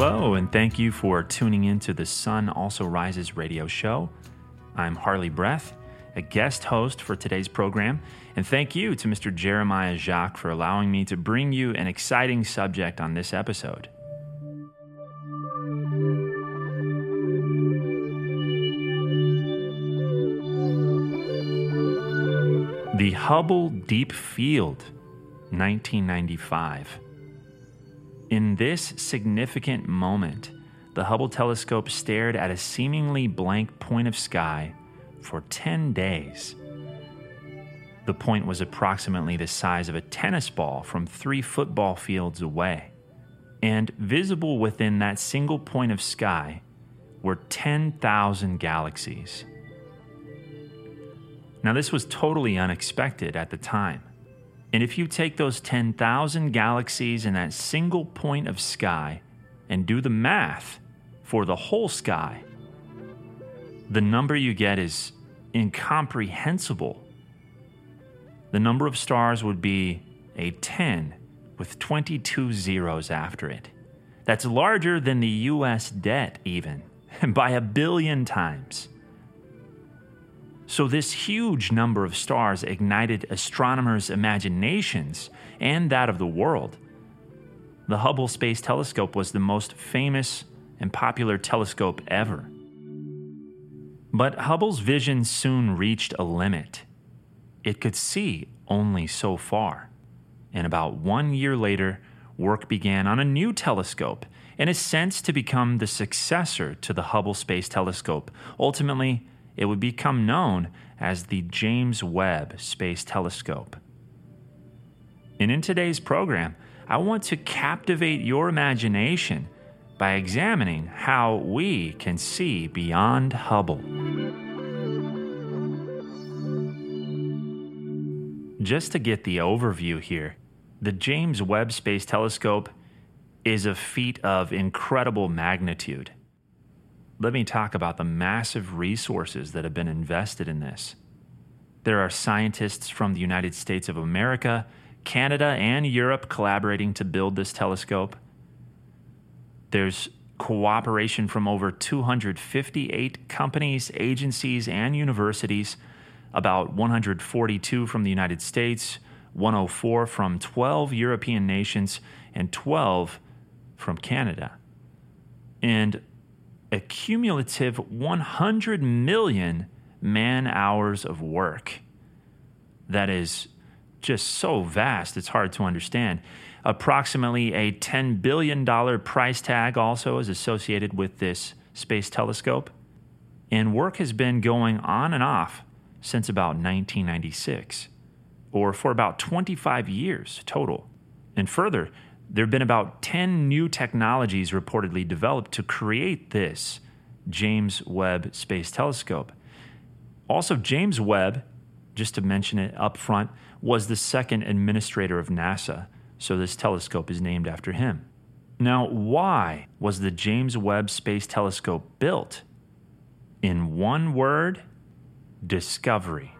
Hello, and thank you for tuning in to the Sun Also Rises radio show. I'm Harley Breath, a guest host for today's program, and thank you to Mr. Jeremiah Jacques for allowing me to bring you an exciting subject on this episode. The Hubble Deep Field, 1995. In this significant moment, the Hubble telescope stared at a seemingly blank point of sky for 10 days. The point was approximately the size of a tennis ball from three football fields away. And visible within that single point of sky were 10,000 galaxies. Now, this was totally unexpected at the time. And if you take those 10,000 galaxies in that single point of sky and do the math for the whole sky, the number you get is incomprehensible. The number of stars would be a 10 with 22 zeros after it. That's larger than the US debt, even, by a billion times. So, this huge number of stars ignited astronomers' imaginations and that of the world. The Hubble Space Telescope was the most famous and popular telescope ever. But Hubble's vision soon reached a limit. It could see only so far. And about one year later, work began on a new telescope, in a sense to become the successor to the Hubble Space Telescope, ultimately it would become known as the James Webb Space Telescope. And in today's program, I want to captivate your imagination by examining how we can see beyond Hubble. Just to get the overview here, the James Webb Space Telescope is a feat of incredible magnitude let me talk about the massive resources that have been invested in this. There are scientists from the United States of America, Canada, and Europe collaborating to build this telescope. There's cooperation from over 258 companies, agencies, and universities, about 142 from the United States, 104 from 12 European nations, and 12 from Canada. And a cumulative 100 million man hours of work. That is just so vast, it's hard to understand. Approximately a $10 billion price tag also is associated with this space telescope. And work has been going on and off since about 1996, or for about 25 years total. And further, there have been about 10 new technologies reportedly developed to create this James Webb Space Telescope. Also, James Webb, just to mention it up front, was the second administrator of NASA, so this telescope is named after him. Now, why was the James Webb Space Telescope built? In one word, discovery.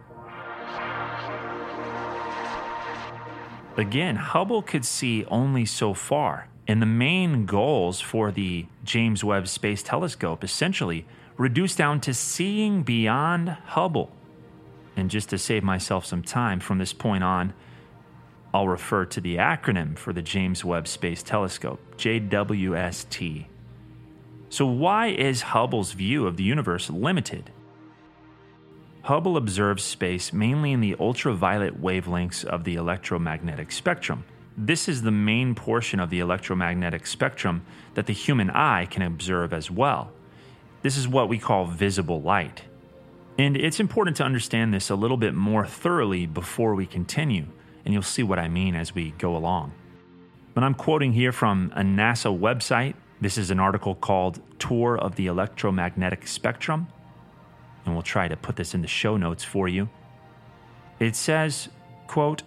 Again, Hubble could see only so far, and the main goals for the James Webb Space Telescope essentially reduced down to seeing beyond Hubble. And just to save myself some time from this point on, I'll refer to the acronym for the James Webb Space Telescope, JWST. So, why is Hubble's view of the universe limited? Hubble observes space mainly in the ultraviolet wavelengths of the electromagnetic spectrum. This is the main portion of the electromagnetic spectrum that the human eye can observe as well. This is what we call visible light. And it's important to understand this a little bit more thoroughly before we continue, and you'll see what I mean as we go along. But I'm quoting here from a NASA website. This is an article called Tour of the Electromagnetic Spectrum and we'll try to put this in the show notes for you. It says, quote,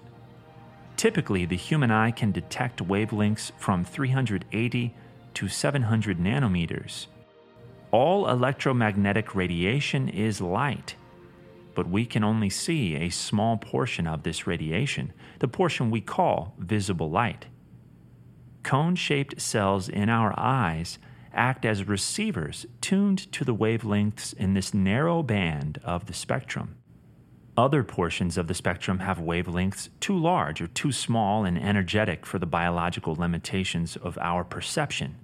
Typically, the human eye can detect wavelengths from 380 to 700 nanometers. All electromagnetic radiation is light, but we can only see a small portion of this radiation, the portion we call visible light. cone shaped cells in our eyes act as receivers tuned to the wavelengths in this narrow band of the spectrum. Other portions of the spectrum have wavelengths too large or too small and energetic for the biological limitations of our perception.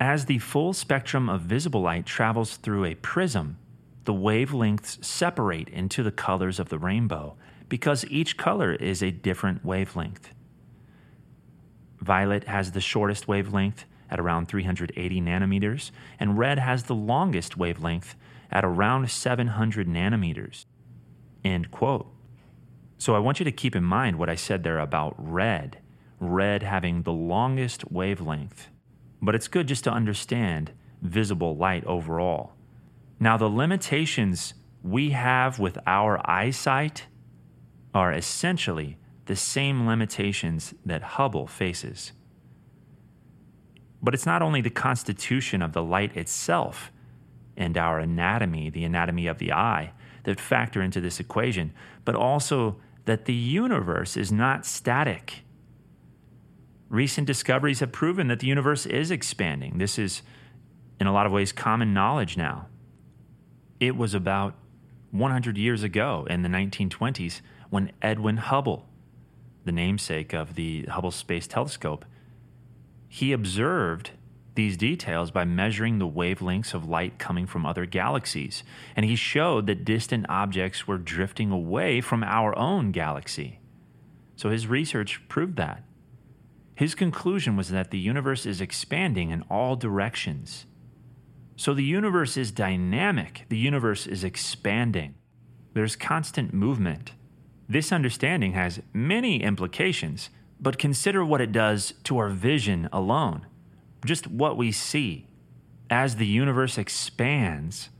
As the full spectrum of visible light travels through a prism, the wavelengths separate into the colors of the rainbow because each color is a different wavelength. Violet has the shortest wavelength at around 380 nanometers, and red has the longest wavelength at around 700 nanometers. End quote. So I want you to keep in mind what I said there about red, red having the longest wavelength but it's good just to understand visible light overall. Now, the limitations we have with our eyesight are essentially the same limitations that Hubble faces. But it's not only the constitution of the light itself and our anatomy, the anatomy of the eye, that factor into this equation, but also that the universe is not static. Recent discoveries have proven that the universe is expanding. This is, in a lot of ways, common knowledge now. It was about 100 years ago in the 1920s when Edwin Hubble, the namesake of the Hubble Space Telescope, he observed these details by measuring the wavelengths of light coming from other galaxies. And he showed that distant objects were drifting away from our own galaxy. So his research proved that. His conclusion was that the universe is expanding in all directions. So the universe is dynamic, the universe is expanding. There's constant movement. This understanding has many implications, but consider what it does to our vision alone, just what we see. As the universe expands,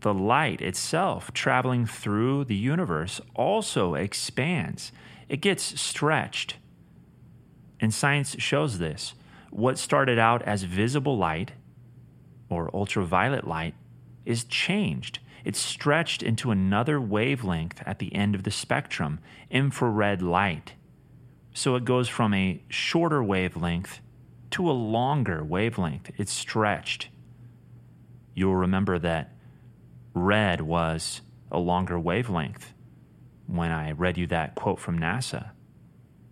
the light itself traveling through the universe also expands. It gets stretched and science shows this. What started out as visible light or ultraviolet light is changed. It's stretched into another wavelength at the end of the spectrum, infrared light. So it goes from a shorter wavelength to a longer wavelength. It's stretched. You'll remember that red was a longer wavelength when I read you that quote from NASA.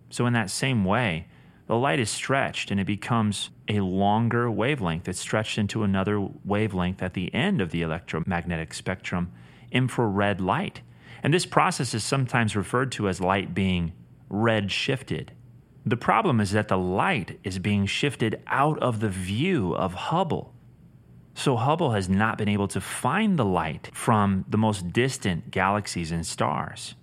So, in that same way, the light is stretched and it becomes a longer wavelength. It's stretched into another wavelength at the end of the electromagnetic spectrum, infrared light. And this process is sometimes referred to as light being red shifted. The problem is that the light is being shifted out of the view of Hubble. So Hubble has not been able to find the light from the most distant galaxies and stars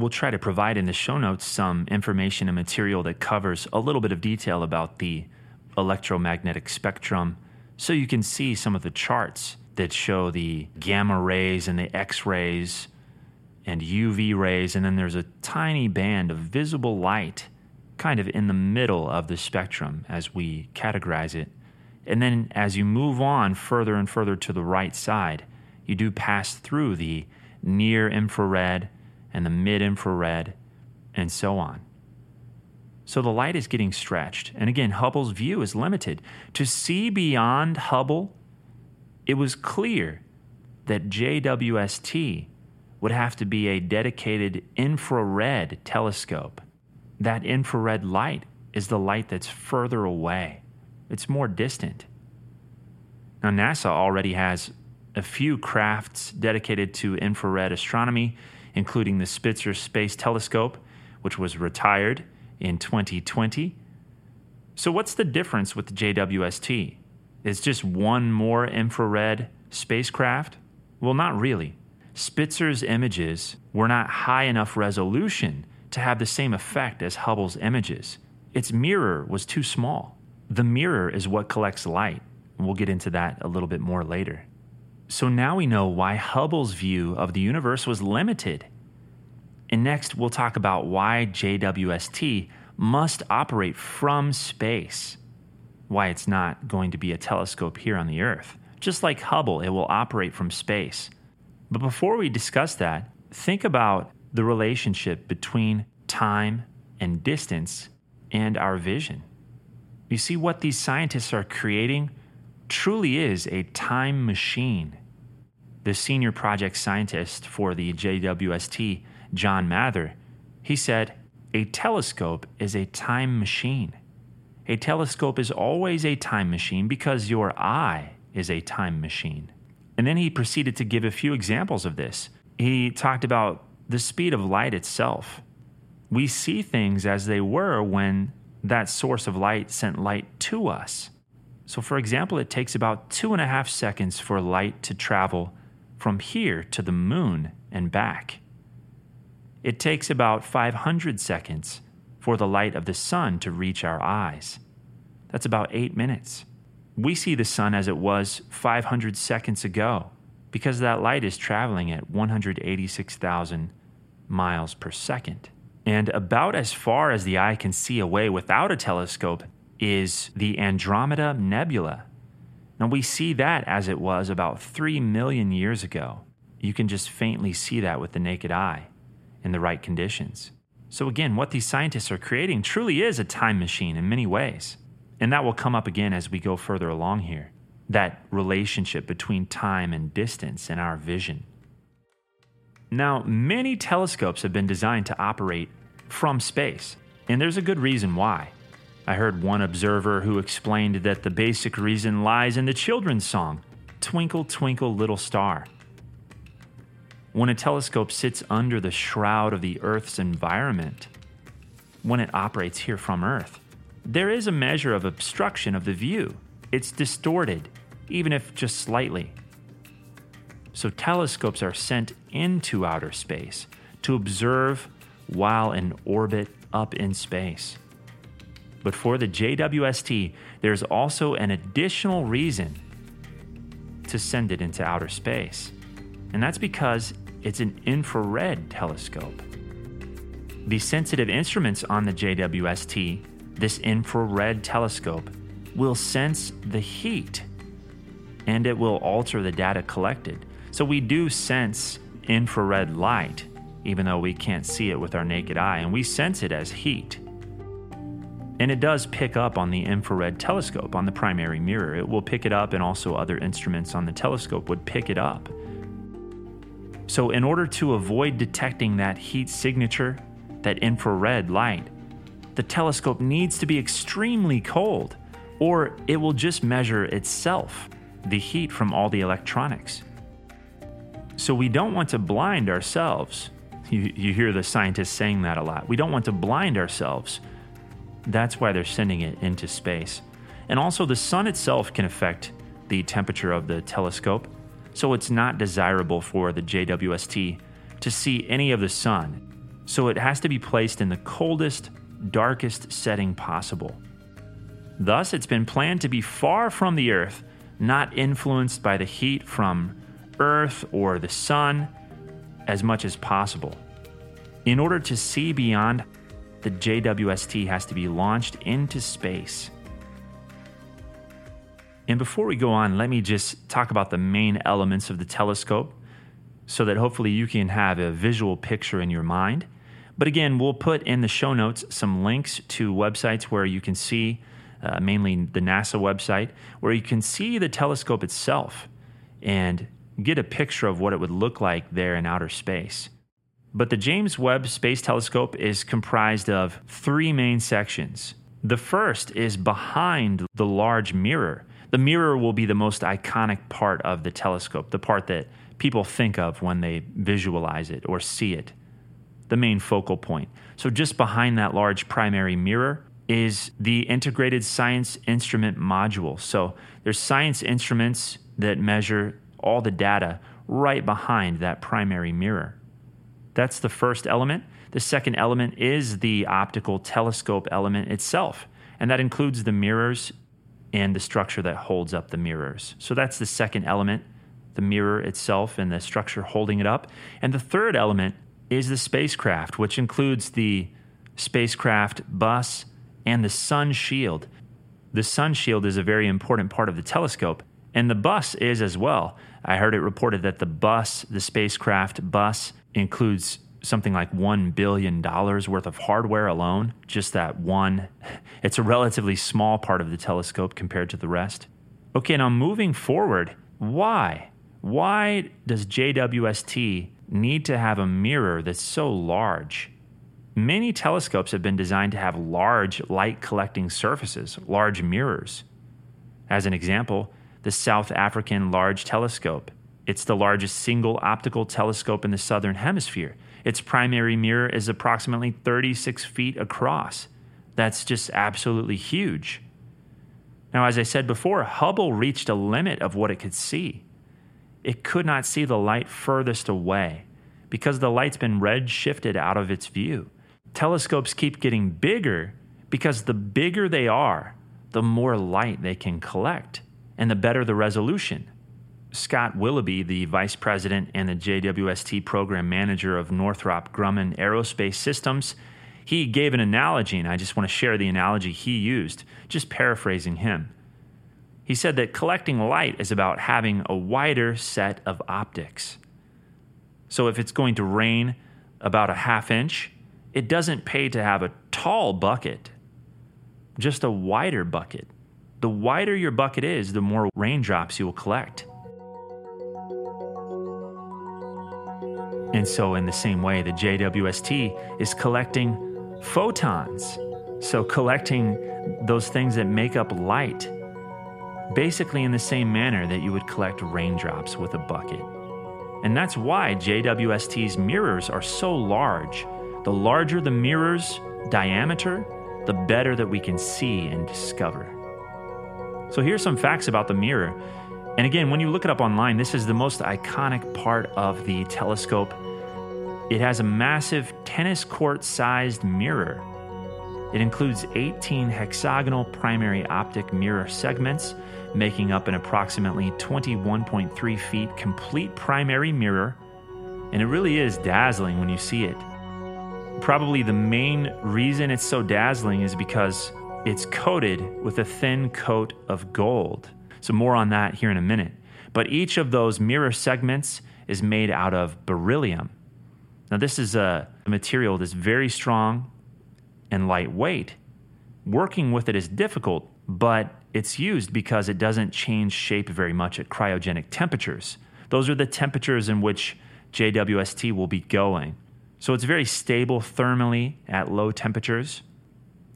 we'll try to provide in the show notes some information and material that covers a little bit of detail about the electromagnetic spectrum so you can see some of the charts that show the gamma rays and the X rays and UV rays. And then there's a tiny band of visible light kind of in the middle of the spectrum as we categorize it. And then as you move on further and further to the right side, you do pass through the near infrared and the mid infrared, and so on. So the light is getting stretched. And again, Hubble's view is limited. To see beyond Hubble, it was clear that JWST would have to be a dedicated infrared telescope. That infrared light is the light that's further away, it's more distant. Now, NASA already has a few crafts dedicated to infrared astronomy including the Spitzer Space Telescope, which was retired in 2020. So, what's the difference with the JWST? It's just one more infrared spacecraft? Well, not really. Spitzer's images were not high enough resolution to have the same effect as Hubble's images. Its mirror was too small. The mirror is what collects light. We'll get into that a little bit more later. So now we know why Hubble's view of the universe was limited. And next, we'll talk about why JWST must operate from space, why it's not going to be a telescope here on the Earth. Just like Hubble, it will operate from space. But before we discuss that, think about the relationship between time and distance and our vision. You see, what these scientists are creating truly is a time machine. The senior project scientist for the JWST, John Mather, he said, A telescope is a time machine. A telescope is always a time machine because your eye is a time machine. And then he proceeded to give a few examples of this. He talked about the speed of light itself. We see things as they were when that source of light sent light to us. So, for example, it takes about two and a half seconds for light to travel from here to the moon and back. It takes about 500 seconds for the light of the sun to reach our eyes. That's about eight minutes. We see the sun as it was 500 seconds ago because that light is traveling at 186,000 miles per second. And about as far as the eye can see away without a telescope is the Andromeda Nebula. Now, we see that as it was about 3 million years ago. You can just faintly see that with the naked eye in the right conditions. So, again, what these scientists are creating truly is a time machine in many ways. And that will come up again as we go further along here that relationship between time and distance and our vision. Now, many telescopes have been designed to operate from space, and there's a good reason why. I heard one observer who explained that the basic reason lies in the children's song, Twinkle, Twinkle, Little Star. When a telescope sits under the shroud of the Earth's environment, when it operates here from Earth, there is a measure of obstruction of the view. It's distorted, even if just slightly. So telescopes are sent into outer space to observe while in orbit up in space. But for the JWST, there's also an additional reason to send it into outer space, and that's because it's an infrared telescope. The sensitive instruments on the JWST, this infrared telescope, will sense the heat and it will alter the data collected. So we do sense infrared light, even though we can't see it with our naked eye, and we sense it as heat. And it does pick up on the infrared telescope on the primary mirror. It will pick it up, and also other instruments on the telescope would pick it up. So, in order to avoid detecting that heat signature, that infrared light, the telescope needs to be extremely cold, or it will just measure itself, the heat from all the electronics. So we don't want to blind ourselves. You, you hear the scientists saying that a lot. We don't want to blind ourselves. That's why they're sending it into space. And also, the sun itself can affect the temperature of the telescope, so it's not desirable for the JWST to see any of the sun. So it has to be placed in the coldest, darkest setting possible. Thus, it's been planned to be far from the Earth, not influenced by the heat from Earth or the Sun as much as possible. In order to see beyond, the JWST has to be launched into space. And before we go on, let me just talk about the main elements of the telescope so that hopefully you can have a visual picture in your mind. But again, we'll put in the show notes some links to websites where you can see, uh, mainly the NASA website, where you can see the telescope itself and get a picture of what it would look like there in outer space. But the James Webb Space Telescope is comprised of three main sections. The first is behind the large mirror. The mirror will be the most iconic part of the telescope, the part that people think of when they visualize it or see it, the main focal point. So, just behind that large primary mirror is the integrated science instrument module. So, there's science instruments that measure all the data right behind that primary mirror. That's the first element. The second element is the optical telescope element itself, and that includes the mirrors and the structure that holds up the mirrors. So that's the second element, the mirror itself and the structure holding it up. And the third element is the spacecraft, which includes the spacecraft bus and the sun shield. The sun shield is a very important part of the telescope, and the bus is as well. I heard it reported that the bus, the spacecraft bus, includes something like $1 billion worth of hardware alone, just that one. It's a relatively small part of the telescope compared to the rest. Okay, now moving forward, why? Why does JWST need to have a mirror that's so large? Many telescopes have been designed to have large light collecting surfaces, large mirrors. As an example, the South African Large Telescope. It's the largest single optical telescope in the southern hemisphere. Its primary mirror is approximately 36 feet across. That's just absolutely huge. Now, as I said before, Hubble reached a limit of what it could see. It could not see the light furthest away because the light's been red shifted out of its view. Telescopes keep getting bigger because the bigger they are, the more light they can collect and the better the resolution. Scott Willoughby, the vice president and the JWST program manager of Northrop Grumman Aerospace Systems, he gave an analogy, and I just want to share the analogy he used, just paraphrasing him. He said that collecting light is about having a wider set of optics. So if it's going to rain about a half inch, it doesn't pay to have a tall bucket, just a wider bucket. The wider your bucket is, the more raindrops you will collect. And so, in the same way, the JWST is collecting photons. So, collecting those things that make up light, basically in the same manner that you would collect raindrops with a bucket. And that's why JWST's mirrors are so large. The larger the mirror's diameter, the better that we can see and discover. So, here's some facts about the mirror. And again, when you look it up online, this is the most iconic part of the telescope. It has a massive tennis court sized mirror. It includes 18 hexagonal primary optic mirror segments, making up an approximately 21.3 feet complete primary mirror. And it really is dazzling when you see it. Probably the main reason it's so dazzling is because it's coated with a thin coat of gold. So, more on that here in a minute. But each of those mirror segments is made out of beryllium. Now, this is a material that's very strong and lightweight. Working with it is difficult, but it's used because it doesn't change shape very much at cryogenic temperatures. Those are the temperatures in which JWST will be going. So it's very stable thermally at low temperatures.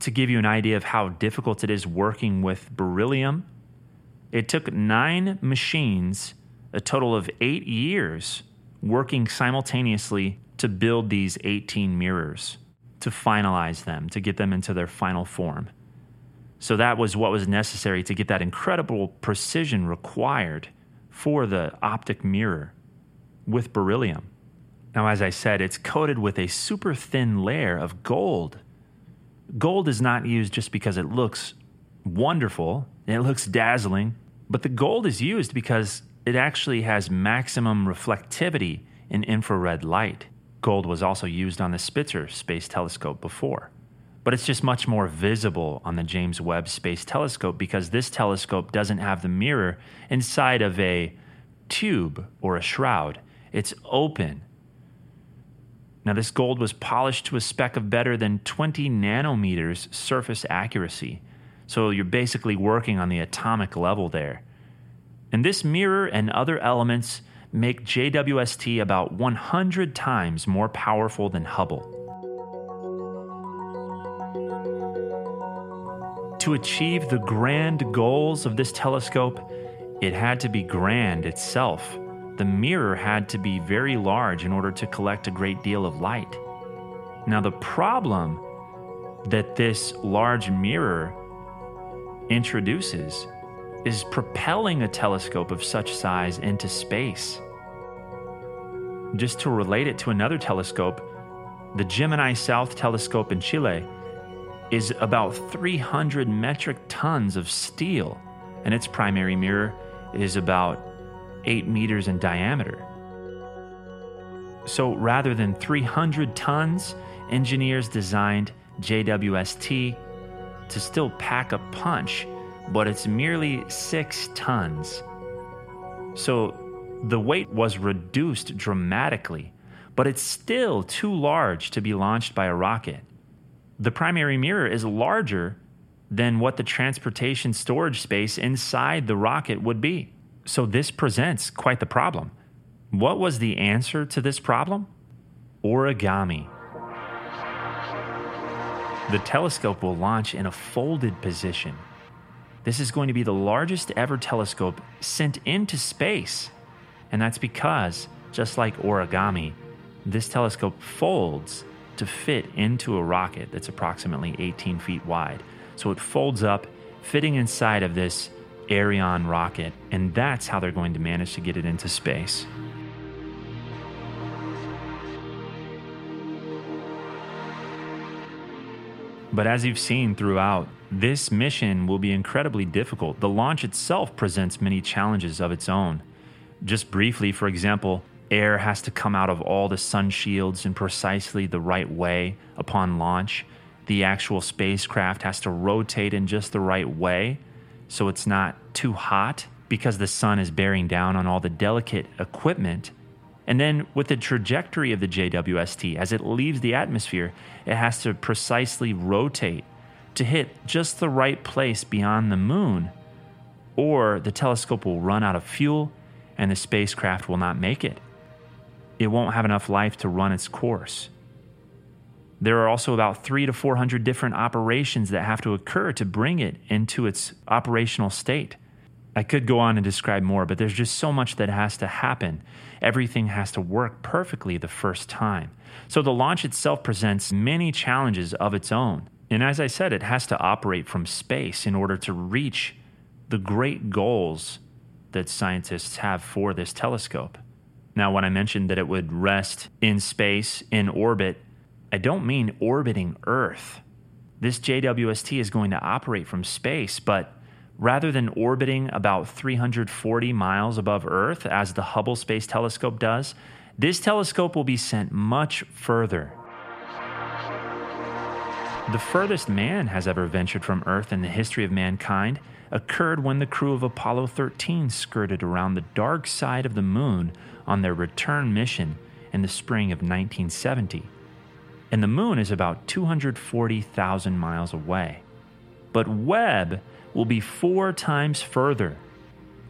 To give you an idea of how difficult it is working with beryllium, it took nine machines, a total of eight years, working simultaneously to build these 18 mirrors, to finalize them, to get them into their final form. So that was what was necessary to get that incredible precision required for the optic mirror with beryllium. Now, as I said, it's coated with a super thin layer of gold. Gold is not used just because it looks wonderful, it looks dazzling, but the gold is used because it actually has maximum reflectivity in infrared light. Gold was also used on the Spitzer Space Telescope before. But it's just much more visible on the James Webb Space Telescope because this telescope doesn't have the mirror inside of a tube or a shroud. It's open. Now, this gold was polished to a spec of better than 20 nanometers surface accuracy, so you're basically working on the atomic level there. And this mirror and other elements make JWST about 100 times more powerful than Hubble. To achieve the grand goals of this telescope, it had to be grand itself. The mirror had to be very large in order to collect a great deal of light. Now, the problem that this large mirror introduces is propelling a telescope of such size into space. Just to relate it to another telescope, the Gemini South telescope in Chile is about 300 metric tons of steel, and its primary mirror is about 8 meters in diameter. So rather than 300 tons, engineers designed JWST to still pack a punch, but it's merely six tons. So the weight was reduced dramatically, but it's still too large to be launched by a rocket. The primary mirror is larger than what the transportation storage space inside the rocket would be. So, this presents quite the problem. What was the answer to this problem? Origami. The telescope will launch in a folded position. This is going to be the largest ever telescope sent into space. And that's because, just like origami, this telescope folds to fit into a rocket that's approximately 18 feet wide. So it folds up, fitting inside of this Ariane rocket, and that's how they're going to manage to get it into space. But as you've seen throughout, this mission will be incredibly difficult. The launch itself presents many challenges of its own. Just briefly, for example, air has to come out of all the sun shields in precisely the right way upon launch. The actual spacecraft has to rotate in just the right way so it's not too hot because the sun is bearing down on all the delicate equipment. And then, with the trajectory of the JWST, as it leaves the atmosphere, it has to precisely rotate to hit just the right place beyond the moon, or the telescope will run out of fuel and the spacecraft will not make it. It won't have enough life to run its course. There are also about three to 400 different operations that have to occur to bring it into its operational state. I could go on and describe more, but there's just so much that has to happen. Everything has to work perfectly the first time. So the launch itself presents many challenges of its own. And as I said, it has to operate from space in order to reach the great goals that scientists have for this telescope. Now, when I mentioned that it would rest in space, in orbit, I don't mean orbiting Earth. This JWST is going to operate from space, but rather than orbiting about 340 miles above Earth, as the Hubble Space Telescope does, this telescope will be sent much further. The furthest man has ever ventured from Earth in the history of mankind occurred when the crew of Apollo 13 skirted around the dark side of the moon on their return mission in the spring of 1970. And the moon is about 240,000 miles away. But Webb will be four times further,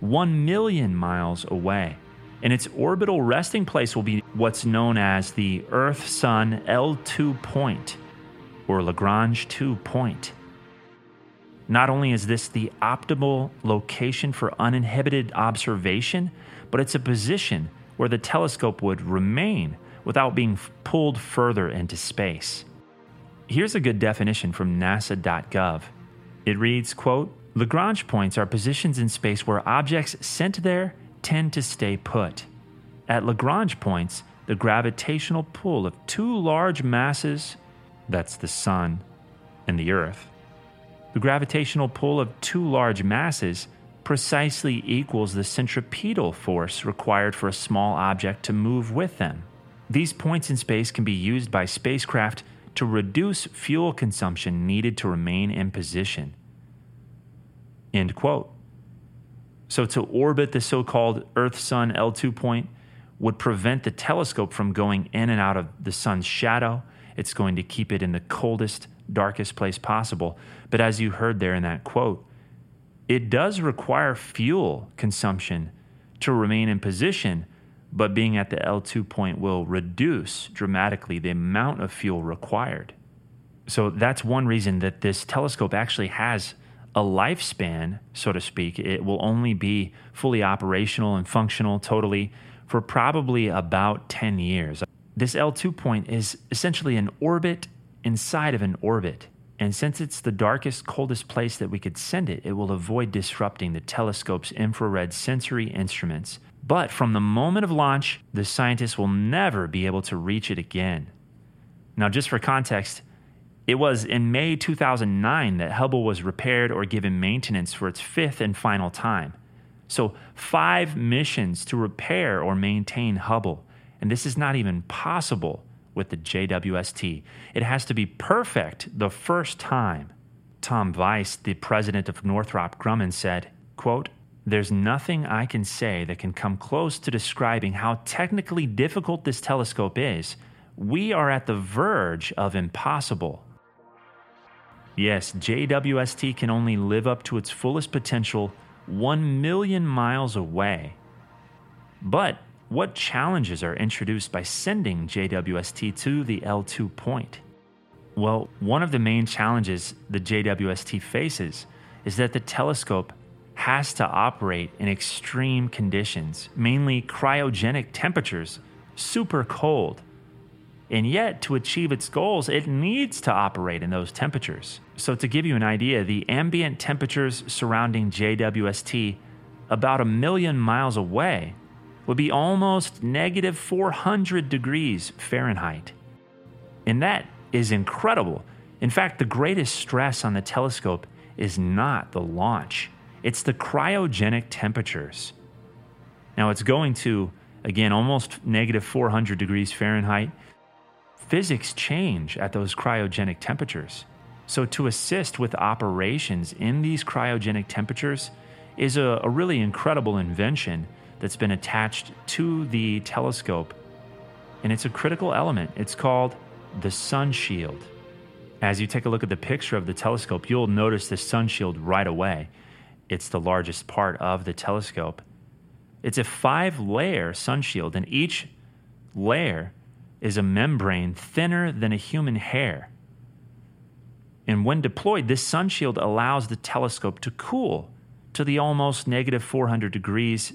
1 million miles away. And its orbital resting place will be what's known as the Earth Sun L2 point, or Lagrange 2 point. Not only is this the optimal location for uninhibited observation, but it's a position where the telescope would remain without being pulled further into space. Here's a good definition from nasa.gov. It reads, quote, Lagrange points are positions in space where objects sent there tend to stay put. At Lagrange points, the gravitational pull of two large masses, that's the sun and the earth, the gravitational pull of two large masses precisely equals the centripetal force required for a small object to move with them. These points in space can be used by spacecraft to reduce fuel consumption needed to remain in position. End quote. So, to orbit the so called Earth Sun L2 point would prevent the telescope from going in and out of the sun's shadow. It's going to keep it in the coldest, darkest place possible. But as you heard there in that quote, it does require fuel consumption to remain in position, but being at the L2 point will reduce dramatically the amount of fuel required. So that's one reason that this telescope actually has a lifespan, so to speak. It will only be fully operational and functional totally for probably about 10 years. This L2 point is essentially an orbit inside of an orbit. And since it's the darkest, coldest place that we could send it, it will avoid disrupting the telescope's infrared sensory instruments. But from the moment of launch, the scientists will never be able to reach it again. Now, just for context, it was in May 2009 that Hubble was repaired or given maintenance for its fifth and final time. So, five missions to repair or maintain Hubble. And this is not even possible with the JWST. It has to be perfect the first time. Tom Vice, the president of Northrop Grumman, said, quote, There's nothing I can say that can come close to describing how technically difficult this telescope is. We are at the verge of impossible. Yes, JWST can only live up to its fullest potential 1 million miles away. But what challenges are introduced by sending JWST to the L2 point? Well, one of the main challenges the JWST faces is that the telescope has to operate in extreme conditions, mainly cryogenic temperatures, super cold. And yet, to achieve its goals, it needs to operate in those temperatures. So, to give you an idea, the ambient temperatures surrounding JWST, about a million miles away, would be almost negative 400 degrees Fahrenheit. And that is incredible. In fact, the greatest stress on the telescope is not the launch, it's the cryogenic temperatures. Now, it's going to, again, almost negative 400 degrees Fahrenheit. Physics change at those cryogenic temperatures. So, to assist with operations in these cryogenic temperatures is a, a really incredible invention that's been attached to the telescope. And it's a critical element. It's called the sun shield. As you take a look at the picture of the telescope, you'll notice the sun shield right away. It's the largest part of the telescope. It's a five layer sun shield, and each layer is a membrane thinner than a human hair. And when deployed, this sun shield allows the telescope to cool to the almost negative 400 degrees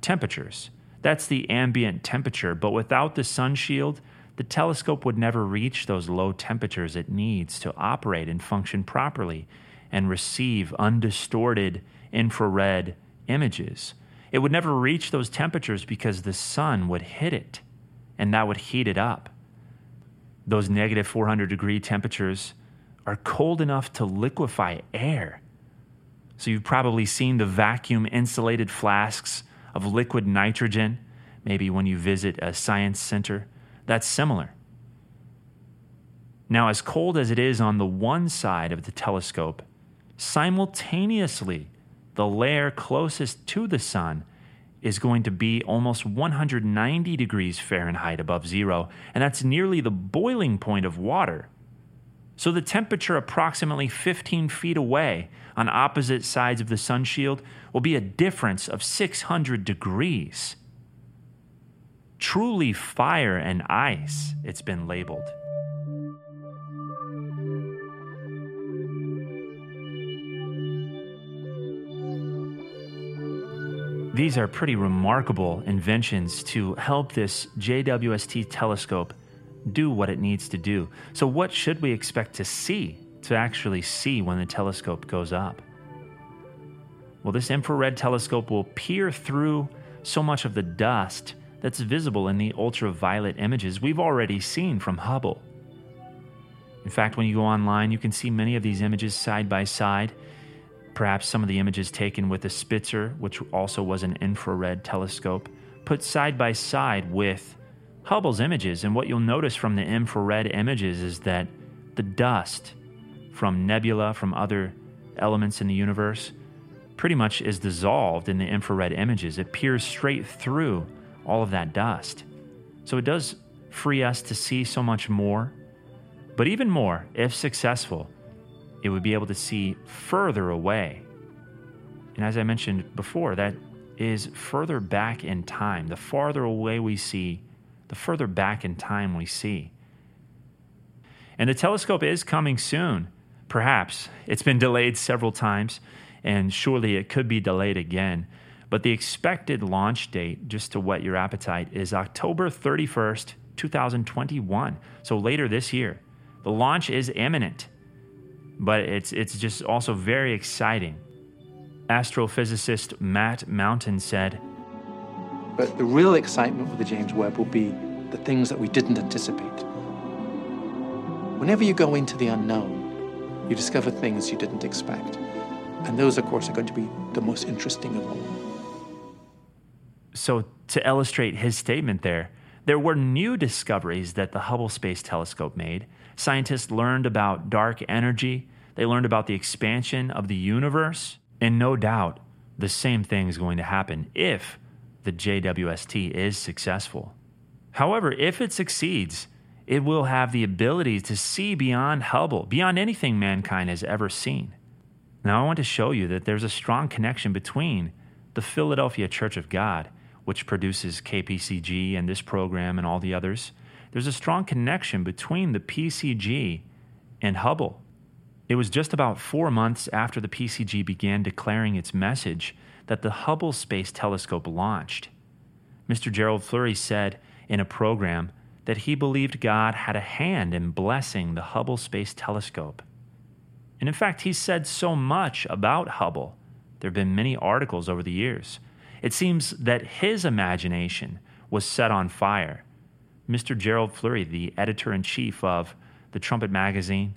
temperatures. That's the ambient temperature, but without the sun shield, the telescope would never reach those low temperatures it needs to operate and function properly and receive undistorted infrared images. It would never reach those temperatures because the sun would hit it and that would heat it up. Those negative 400 degree temperatures are cold enough to liquefy air. So you've probably seen the vacuum insulated flasks of liquid nitrogen, maybe when you visit a science center. That's similar. Now, as cold as it is on the one side of the telescope, simultaneously, the layer closest to the sun is going to be almost 190 degrees Fahrenheit above zero, and that's nearly the boiling point of water. So the temperature approximately 15 feet away on opposite sides of the sun shield will be a difference of 600 degrees. Truly fire and ice, it's been labeled. These are pretty remarkable inventions to help this JWST telescope do what it needs to do. So, what should we expect to see to actually see when the telescope goes up? Well, this infrared telescope will peer through so much of the dust that's visible in the ultraviolet images we've already seen from Hubble. In fact, when you go online, you can see many of these images side by side. Perhaps some of the images taken with the Spitzer, which also was an infrared telescope, put side by side with Hubble's images, and what you'll notice from the infrared images is that the dust from nebula, from other elements in the universe, pretty much is dissolved in the infrared images. It peers straight through all of that dust. So it does free us to see so much more. But even more, if successful, it would be able to see further away. And as I mentioned before, that is further back in time. The farther away we see, the further back in time we see. And the telescope is coming soon, perhaps. It's been delayed several times, and surely it could be delayed again. But the expected launch date, just to whet your appetite, is October 31st, 2021. So later this year. The launch is imminent, but it's, it's just also very exciting. Astrophysicist Matt Mountain said, but the real excitement with the James Webb will be the things that we didn't anticipate. Whenever you go into the unknown, you discover things you didn't expect. And those, of course, are going to be the most interesting of all. So, to illustrate his statement there, there were new discoveries that the Hubble Space Telescope made. Scientists learned about dark energy, they learned about the expansion of the universe, and no doubt, the same thing is going to happen if the JWST is successful. However, if it succeeds, it will have the ability to see beyond Hubble, beyond anything mankind has ever seen. Now, I want to show you that there's a strong connection between the Philadelphia Church of God, which produces KPCG and this program and all the others. There's a strong connection between the PCG and Hubble. It was just about four months after the PCG began declaring its message that the Hubble Space Telescope launched. Mr. Gerald Flurry said in a program that he believed God had a hand in blessing the Hubble Space Telescope. And in fact, he said so much about Hubble. There have been many articles over the years. It seems that his imagination was set on fire. Mr. Gerald Flurry, the editor in chief of the Trumpet Magazine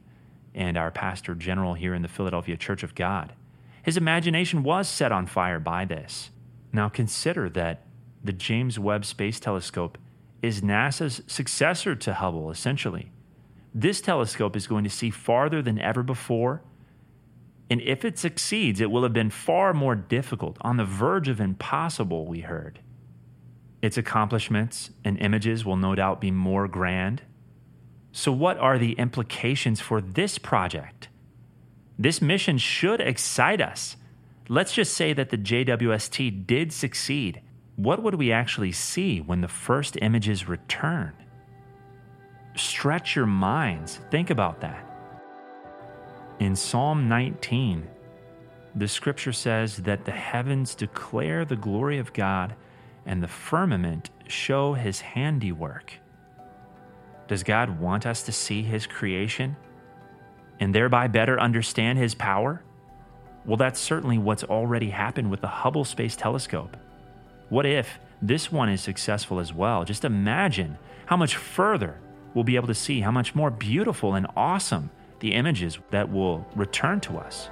and our pastor general here in the Philadelphia Church of God, his imagination was set on fire by this. Now consider that the James Webb Space Telescope is NASA's successor to Hubble, essentially. This telescope is going to see farther than ever before. And if it succeeds, it will have been far more difficult, on the verge of impossible, we heard. Its accomplishments and images will no doubt be more grand. So, what are the implications for this project? This mission should excite us. Let's just say that the JWST did succeed. What would we actually see when the first images return? Stretch your minds. Think about that. In Psalm 19, the scripture says that the heavens declare the glory of God and the firmament show his handiwork. Does God want us to see his creation and thereby better understand his power? Well, that's certainly what's already happened with the Hubble Space Telescope. What if this one is successful as well? Just imagine how much further we'll be able to see how much more beautiful and awesome the images that will return to us.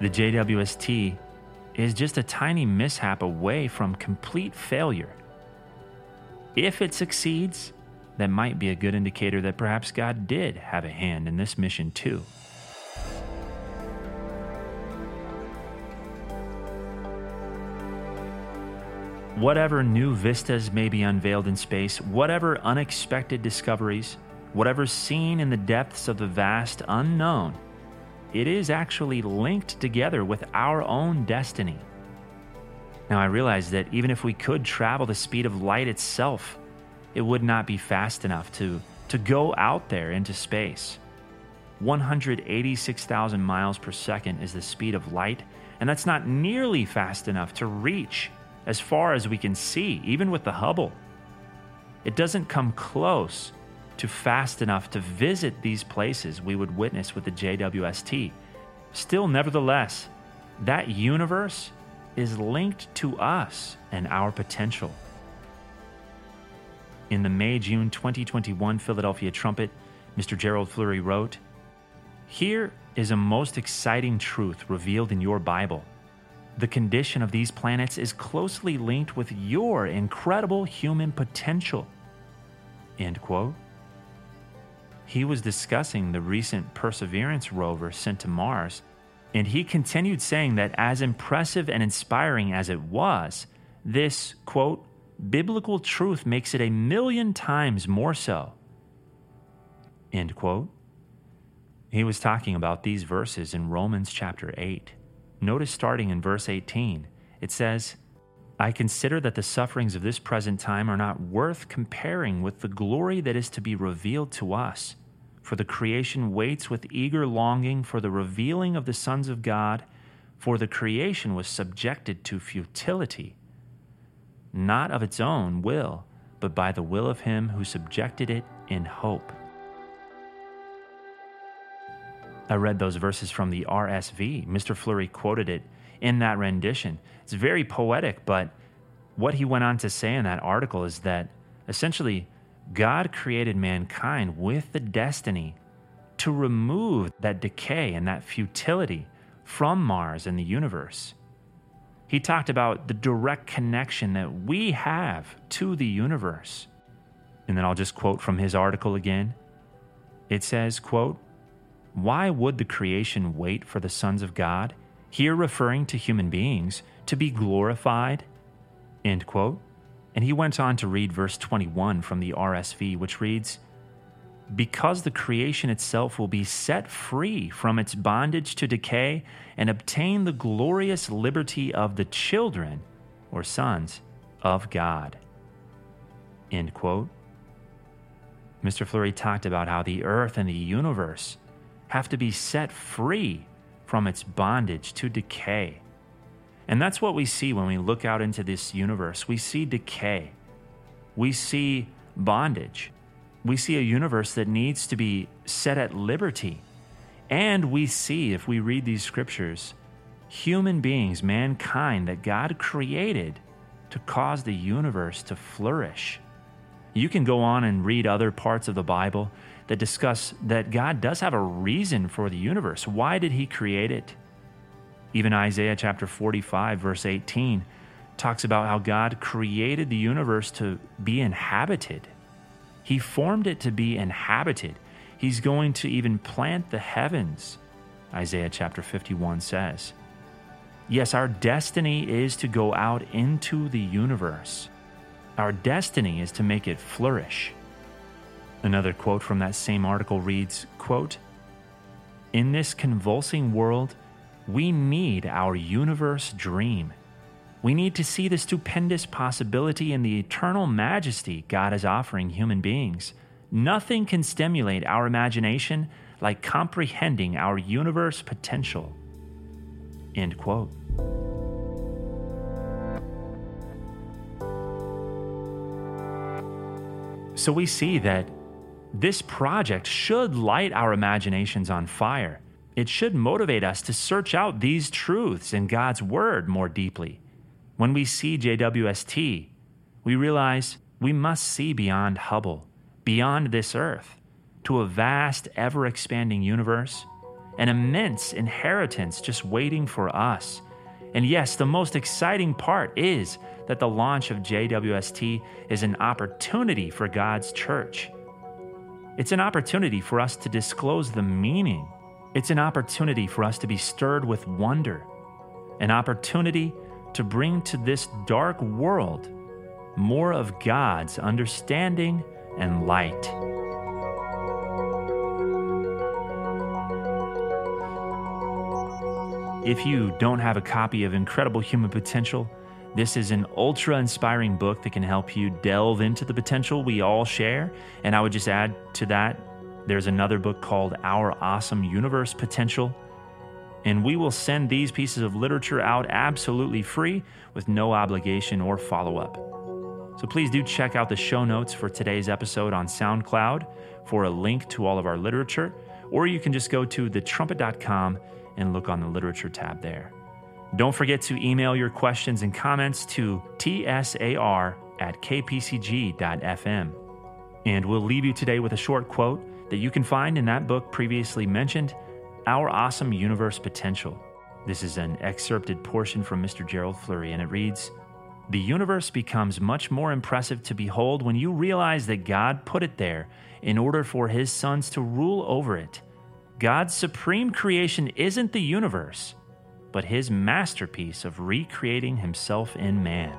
The JWST is just a tiny mishap away from complete failure. If it succeeds, that might be a good indicator that perhaps God did have a hand in this mission too. Whatever new vistas may be unveiled in space, whatever unexpected discoveries, whatever seen in the depths of the vast unknown, it is actually linked together with our own destiny. Now, I realize that even if we could travel the speed of light itself, it would not be fast enough to, to go out there into space. 186,000 miles per second is the speed of light, and that's not nearly fast enough to reach as far as we can see, even with the Hubble. It doesn't come close to fast enough to visit these places we would witness with the JWST. Still, nevertheless, that universe is linked to us and our potential. In the May June 2021 Philadelphia Trumpet, Mr. Gerald Flurry wrote Here is a most exciting truth revealed in your Bible. The condition of these planets is closely linked with your incredible human potential. End quote. He was discussing the recent Perseverance rover sent to Mars, and he continued saying that as impressive and inspiring as it was, this, quote, biblical truth makes it a million times more so. End quote. He was talking about these verses in Romans chapter 8. Notice starting in verse 18, it says, I consider that the sufferings of this present time are not worth comparing with the glory that is to be revealed to us. For the creation waits with eager longing for the revealing of the sons of God, for the creation was subjected to futility, not of its own will, but by the will of him who subjected it in hope I read those verses from the RSV. Mr. Flurry quoted it in that rendition. It's very poetic, but what he went on to say in that article is that essentially God created mankind with the destiny to remove that decay and that futility from Mars and the universe. He talked about the direct connection that we have to the universe. And then I'll just quote from his article again. It says, quote, why would the creation wait for the sons of God here referring to human beings, to be glorified. End quote. And he went on to read verse 21 from the RSV, which reads, because the creation itself will be set free from its bondage to decay and obtain the glorious liberty of the children or sons of God. End quote. Mr. Flurry talked about how the earth and the universe have to be set free from its bondage to decay. And that's what we see when we look out into this universe. We see decay, we see bondage we see a universe that needs to be set at liberty. And we see, if we read these scriptures, human beings, mankind that God created to cause the universe to flourish. You can go on and read other parts of the Bible that discuss that God does have a reason for the universe. Why did He create it? Even Isaiah chapter 45, verse 18, talks about how God created the universe to be inhabited. He formed it to be inhabited. He's going to even plant the heavens, Isaiah chapter 51 says. Yes, our destiny is to go out into the universe. Our destiny is to make it flourish. Another quote from that same article reads, quote, In this convulsing world, we need our universe dream. We need to see the stupendous possibility and the eternal majesty God is offering human beings. Nothing can stimulate our imagination like comprehending our universe potential. End quote. So we see that this project should light our imaginations on fire. It should motivate us to search out these truths in God's Word more deeply. When we see JWST, we realize we must see beyond Hubble, beyond this Earth, to a vast, ever expanding universe, an immense inheritance just waiting for us. And yes, the most exciting part is that the launch of JWST is an opportunity for God's church. It's an opportunity for us to disclose the meaning. It's an opportunity for us to be stirred with wonder, an opportunity to bring to this dark world more of God's understanding and light. If you don't have a copy of Incredible Human Potential, this is an ultra inspiring book that can help you delve into the potential we all share. And I would just add to that, there's another book called Our Awesome Universe Potential and we will send these pieces of literature out absolutely free with no obligation or follow up. So please do check out the show notes for today's episode on SoundCloud for a link to all of our literature, or you can just go to thetrumpet.com and look on the literature tab there. Don't forget to email your questions and comments to tsar at kpcg.fm. And we'll leave you today with a short quote that you can find in that book previously mentioned our Awesome Universe Potential. This is an excerpted portion from Mr. Gerald Flurry, and it reads The universe becomes much more impressive to behold when you realize that God put it there in order for his sons to rule over it. God's supreme creation isn't the universe, but his masterpiece of recreating himself in man.